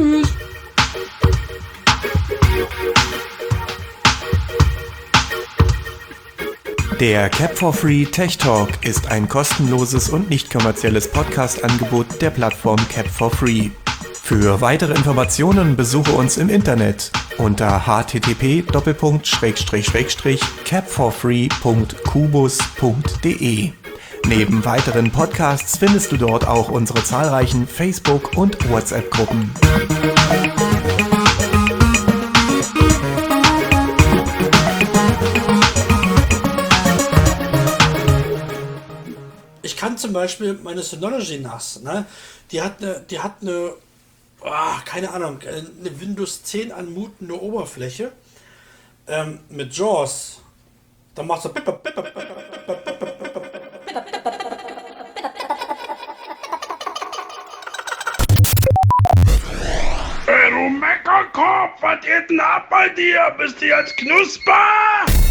Der Cap for Free Tech Talk ist ein kostenloses und nicht kommerzielles Podcast-Angebot der Plattform Cap for Free. Für weitere Informationen besuche uns im Internet unter http://capforfree.kubus.de. Neben weiteren Podcasts findest du dort auch unsere zahlreichen Facebook- und WhatsApp-Gruppen. Ich kann zum Beispiel meine Synology NAS, ne? Die hat eine, die hat eine, ah, keine Ahnung, äh, eine Windows 10 anmutende Oberfläche ähm, mit JAWS. Da macht so pipper, pipper, pipper, pipper, pipper, pipper. Ey, du Meckerkopf, was geht denn ab bei dir? Bist du jetzt knusprig?